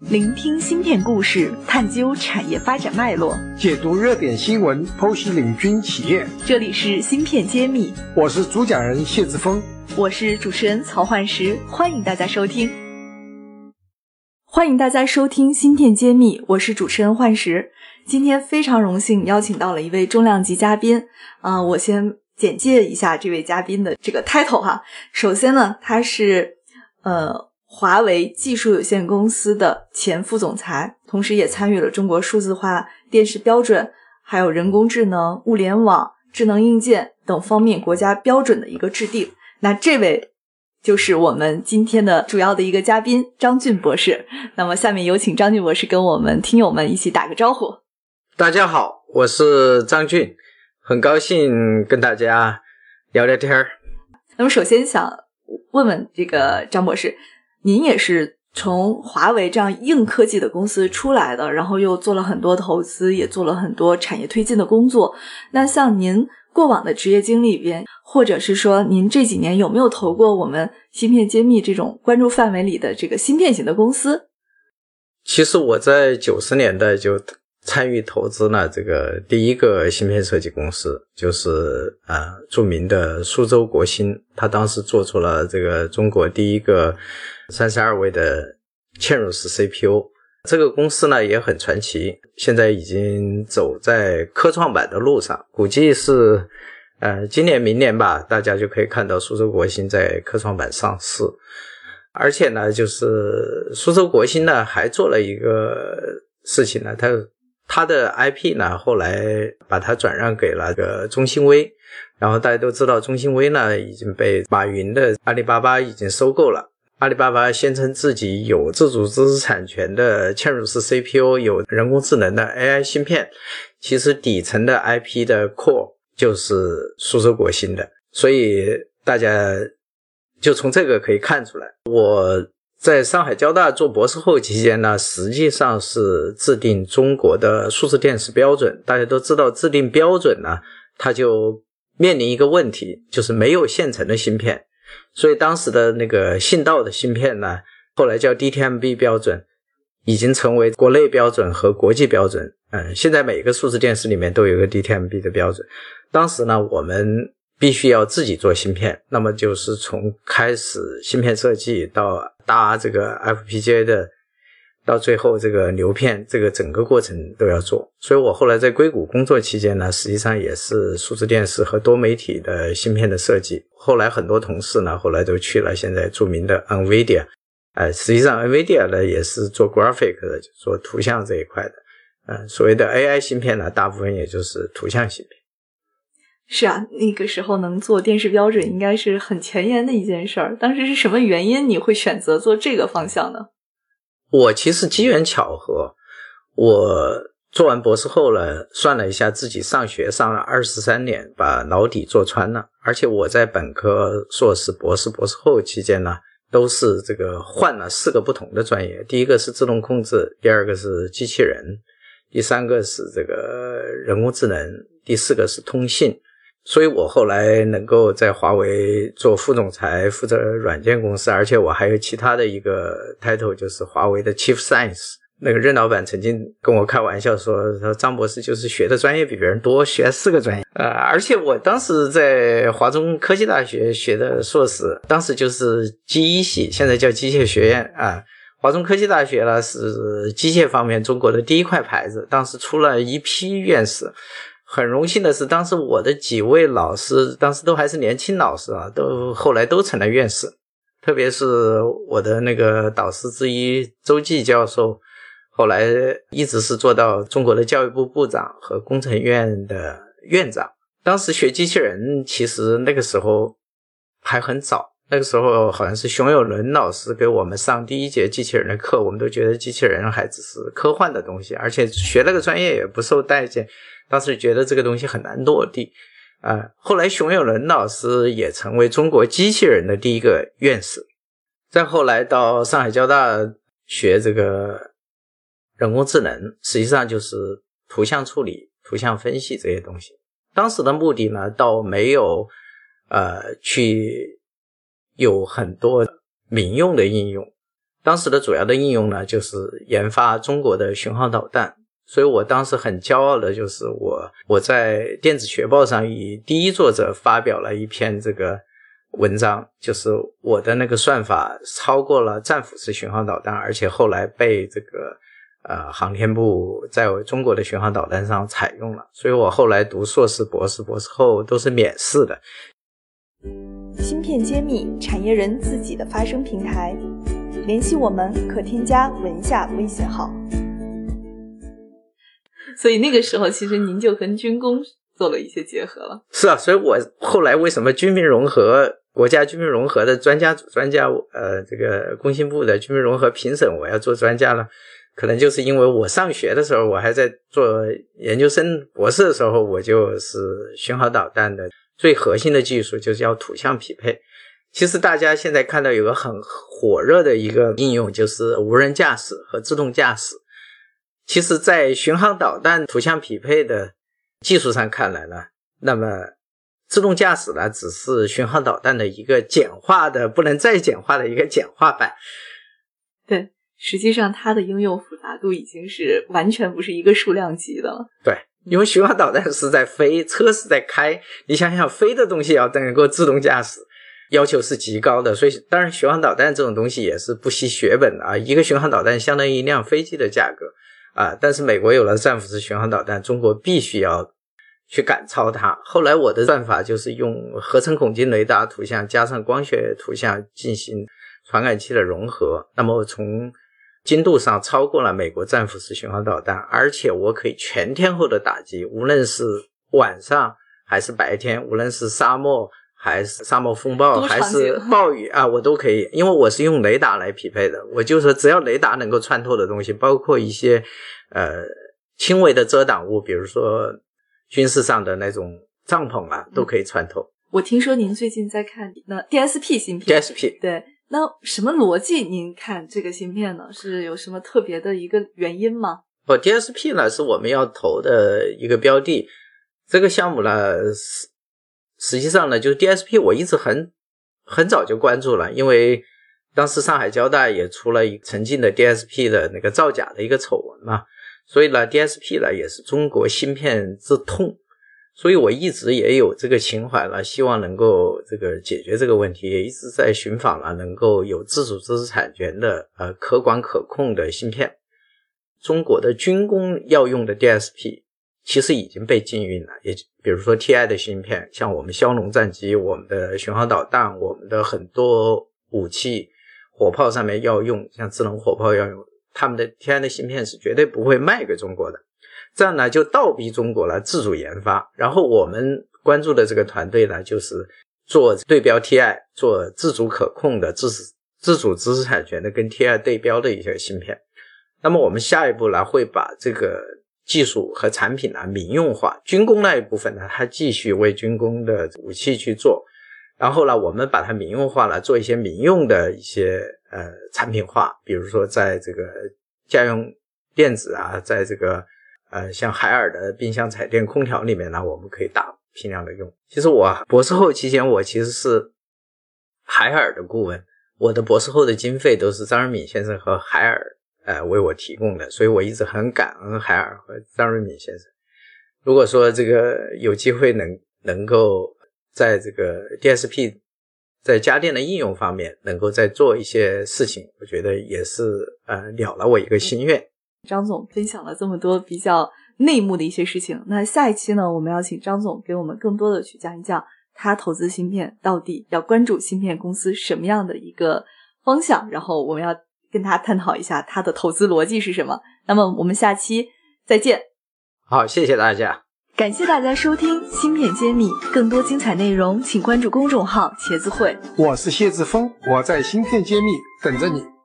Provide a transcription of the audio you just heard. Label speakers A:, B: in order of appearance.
A: 聆听芯片故事，探究产业发展脉络，
B: 解读热点新闻，剖析领军企业。
A: 这里是芯片揭秘，
B: 我是主讲人谢志峰，
A: 我是主持人曹焕石，欢迎大家收听。欢迎大家收听芯片揭秘，我是主持人焕石。今天非常荣幸邀请到了一位重量级嘉宾，啊、我先简介一下这位嘉宾的这个 title 哈。首先呢，他是呃。华为技术有限公司的前副总裁，同时也参与了中国数字化电视标准、还有人工智能、物联网、智能硬件等方面国家标准的一个制定。那这位就是我们今天的主要的一个嘉宾张俊博士。那么下面有请张俊博士跟我们听友们一起打个招呼。
C: 大家好，我是张俊，很高兴跟大家聊聊天儿。
A: 那么首先想问问这个张博士。您也是从华为这样硬科技的公司出来的，然后又做了很多投资，也做了很多产业推进的工作。那像您过往的职业经历里边，或者是说您这几年有没有投过我们芯片揭秘这种关注范围里的这个芯片型的公司？
C: 其实我在九十年代就参与投资了这个第一个芯片设计公司，就是呃著名的苏州国芯，他当时做出了这个中国第一个。三十二位的嵌入式 CPU，这个公司呢也很传奇，现在已经走在科创板的路上，估计是呃今年明年吧，大家就可以看到苏州国芯在科创板上市。而且呢，就是苏州国芯呢还做了一个事情呢，它它的 IP 呢后来把它转让给了个中芯微，然后大家都知道中芯微呢已经被马云的阿里巴巴已经收购了。阿里巴巴宣称自己有自主知识产权的嵌入式 CPU，有人工智能的 AI 芯片，其实底层的 IP 的 core 就是苏州国芯的，所以大家就从这个可以看出来。我在上海交大做博士后期间呢，实际上是制定中国的数字电视标准。大家都知道，制定标准呢，它就面临一个问题，就是没有现成的芯片。所以当时的那个信道的芯片呢，后来叫 DTMB 标准，已经成为国内标准和国际标准。嗯，现在每个数字电视里面都有一个 DTMB 的标准。当时呢，我们必须要自己做芯片，那么就是从开始芯片设计到搭这个 FPGA 的。到最后，这个流片，这个整个过程都要做。所以我后来在硅谷工作期间呢，实际上也是数字电视和多媒体的芯片的设计。后来很多同事呢，后来都去了现在著名的 NVIDIA。哎，实际上 NVIDIA 呢也是做 graphic 的，做图像这一块的。嗯，所谓的 AI 芯片呢，大部分也就是图像芯片。
A: 是啊，那个时候能做电视标准，应该是很前沿的一件事儿。当时是什么原因你会选择做这个方向呢？
C: 我其实机缘巧合，我做完博士后了，算了一下自己上学上了二十三年，把牢底坐穿了。而且我在本科、硕士、博士、博士后期间呢，都是这个换了四个不同的专业。第一个是自动控制，第二个是机器人，第三个是这个人工智能，第四个是通信。所以我后来能够在华为做副总裁，负责软件公司，而且我还有其他的一个 title，就是华为的 Chief Science。那个任老板曾经跟我开玩笑说：“说张博士就是学的专业比别人多，学四个专业。”呃，而且我当时在华中科技大学学的硕士，当时就是机一系，现在叫机械学院啊。华中科技大学呢是机械方面中国的第一块牌子，当时出了一批院士。很荣幸的是，当时我的几位老师，当时都还是年轻老师啊，都后来都成了院士。特别是我的那个导师之一周继教授，后来一直是做到中国的教育部部长和工程院的院长。当时学机器人，其实那个时候还很早，那个时候好像是熊有伦老师给我们上第一节机器人的课，我们都觉得机器人还只是科幻的东西，而且学那个专业也不受待见。当时觉得这个东西很难落地，啊，后来熊有伦老师也成为中国机器人的第一个院士，再后来到上海交大学这个人工智能，实际上就是图像处理、图像分析这些东西。当时的目的呢，倒没有呃去有很多民用的应用，当时的主要的应用呢，就是研发中国的巡航导弹。所以我当时很骄傲的就是我我在电子学报上以第一作者发表了一篇这个文章，就是我的那个算法超过了战斧式巡航导弹，而且后来被这个呃航天部在中国的巡航导弹上采用了。所以我后来读硕士、博士、博士后都是免试的。
A: 芯片揭秘，产业人自己的发声平台。联系我们可添加文下微信号。所以那个时候，其实您就跟军工做了一些结合了。
C: 是啊，所以我后来为什么军民融合、国家军民融合的专家组专家，呃，这个工信部的军民融合评审，我要做专家了，可能就是因为我上学的时候，我还在做研究生、博士的时候，我就是巡航导弹的最核心的技术，就是叫图像匹配。其实大家现在看到有个很火热的一个应用，就是无人驾驶和自动驾驶。其实，在巡航导弹图像匹配的技术上看来呢，那么自动驾驶呢，只是巡航导弹的一个简化的、不能再简化的一个简化版。
A: 对，实际上它的应用复杂度已经是完全不是一个数量级的了。
C: 对，因为巡航导弹是在飞，车是在开，你想想飞的东西要能够自动驾驶。要求是极高的，所以当然巡航导弹这种东西也是不惜血本的啊！一个巡航导弹相当于一辆飞机的价格啊！但是美国有了战斧式巡航导弹，中国必须要去赶超它。后来我的办法就是用合成孔径雷达图像加上光学图像进行传感器的融合，那么从精度上超过了美国战斧式巡航导弹，而且我可以全天候的打击，无论是晚上还是白天，无论是沙漠。还是沙漠风暴，还是 暴雨啊，我都可以，因为我是用雷达来匹配的。我就说，只要雷达能够穿透的东西，包括一些呃轻微的遮挡物，比如说军事上的那种帐篷啊，都可以穿透。
A: 我听说您最近在看那 DSP 芯片
C: ，DSP
A: 对，那什么逻辑？您看这个芯片呢，是有什么特别的一个原因吗？
C: 哦，DSP 呢是我们要投的一个标的，这个项目呢是。实际上呢，就是 DSP，我一直很很早就关注了，因为当时上海交大也出了一曾经的 DSP 的那个造假的一个丑闻嘛，所以呢，DSP 呢也是中国芯片之痛，所以我一直也有这个情怀了，希望能够这个解决这个问题，也一直在寻访了能够有自主知识产权的呃可管可控的芯片，中国的军工要用的 DSP。其实已经被禁运了，也比如说 TI 的芯片，像我们枭龙战机、我们的巡航导弹、我们的很多武器、火炮上面要用，像智能火炮要用，他们的 TI 的芯片是绝对不会卖给中国的。这样呢，就倒逼中国来自主研发。然后我们关注的这个团队呢，就是做对标 TI，做自主可控的、自自主知识产权的跟 TI 对标的一些芯片。那么我们下一步呢，会把这个。技术和产品呢民用化，军工那一部分呢，它继续为军工的武器去做，然后呢，我们把它民用化了，做一些民用的一些呃产品化，比如说在这个家用电子啊，在这个呃像海尔的冰箱、彩电、空调里面呢，我们可以大批量的用。其实我博士后期间，我其实是海尔的顾问，我的博士后的经费都是张仁敏先生和海尔。呃，为我提供的，所以我一直很感恩海尔和张瑞敏先生。如果说这个有机会能能够在这个 DSP 在家电的应用方面能够再做一些事情，我觉得也是呃了了我一个心愿。
A: 张总分享了这么多比较内幕的一些事情，那下一期呢，我们要请张总给我们更多的去讲一讲他投资芯片到底要关注芯片公司什么样的一个方向，然后我们要。跟他探讨一下他的投资逻辑是什么。那么我们下期再见。
C: 好，谢谢大家，
A: 感谢大家收听《芯片揭秘》，更多精彩内容请关注公众号“茄子会”。
B: 我是谢志峰，我在《芯片揭秘》等着你。